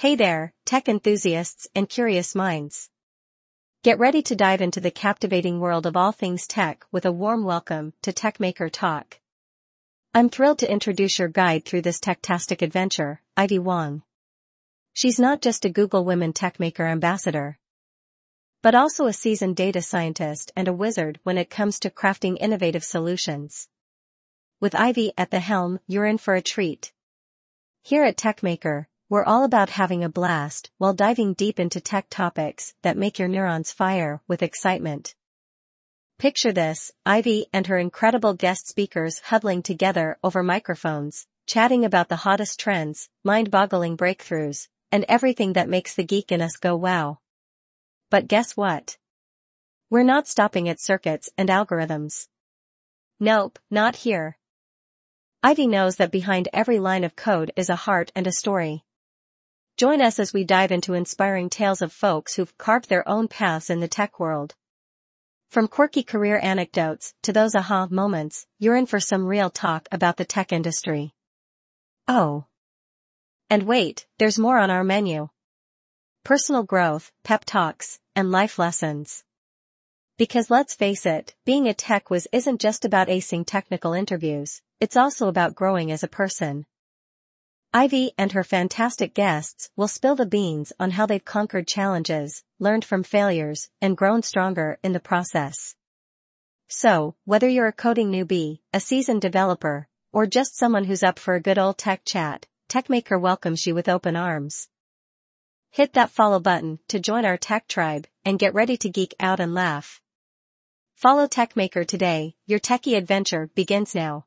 Hey there, tech enthusiasts and curious minds. Get ready to dive into the captivating world of all things tech with a warm welcome to TechMaker Talk. I'm thrilled to introduce your guide through this techtastic adventure, Ivy Wang. She's not just a Google Women TechMaker ambassador, but also a seasoned data scientist and a wizard when it comes to crafting innovative solutions. With Ivy at the helm, you're in for a treat. Here at TechMaker, we're all about having a blast while diving deep into tech topics that make your neurons fire with excitement. Picture this, Ivy and her incredible guest speakers huddling together over microphones, chatting about the hottest trends, mind-boggling breakthroughs, and everything that makes the geek in us go wow. But guess what? We're not stopping at circuits and algorithms. Nope, not here. Ivy knows that behind every line of code is a heart and a story. Join us as we dive into inspiring tales of folks who've carved their own paths in the tech world. From quirky career anecdotes to those aha moments, you're in for some real talk about the tech industry. Oh. And wait, there's more on our menu. Personal growth, pep talks, and life lessons. Because let's face it, being a tech whiz isn't just about acing technical interviews, it's also about growing as a person. Ivy and her fantastic guests will spill the beans on how they've conquered challenges, learned from failures, and grown stronger in the process. So, whether you're a coding newbie, a seasoned developer, or just someone who's up for a good old tech chat, TechMaker welcomes you with open arms. Hit that follow button to join our tech tribe and get ready to geek out and laugh. Follow TechMaker today, your techie adventure begins now.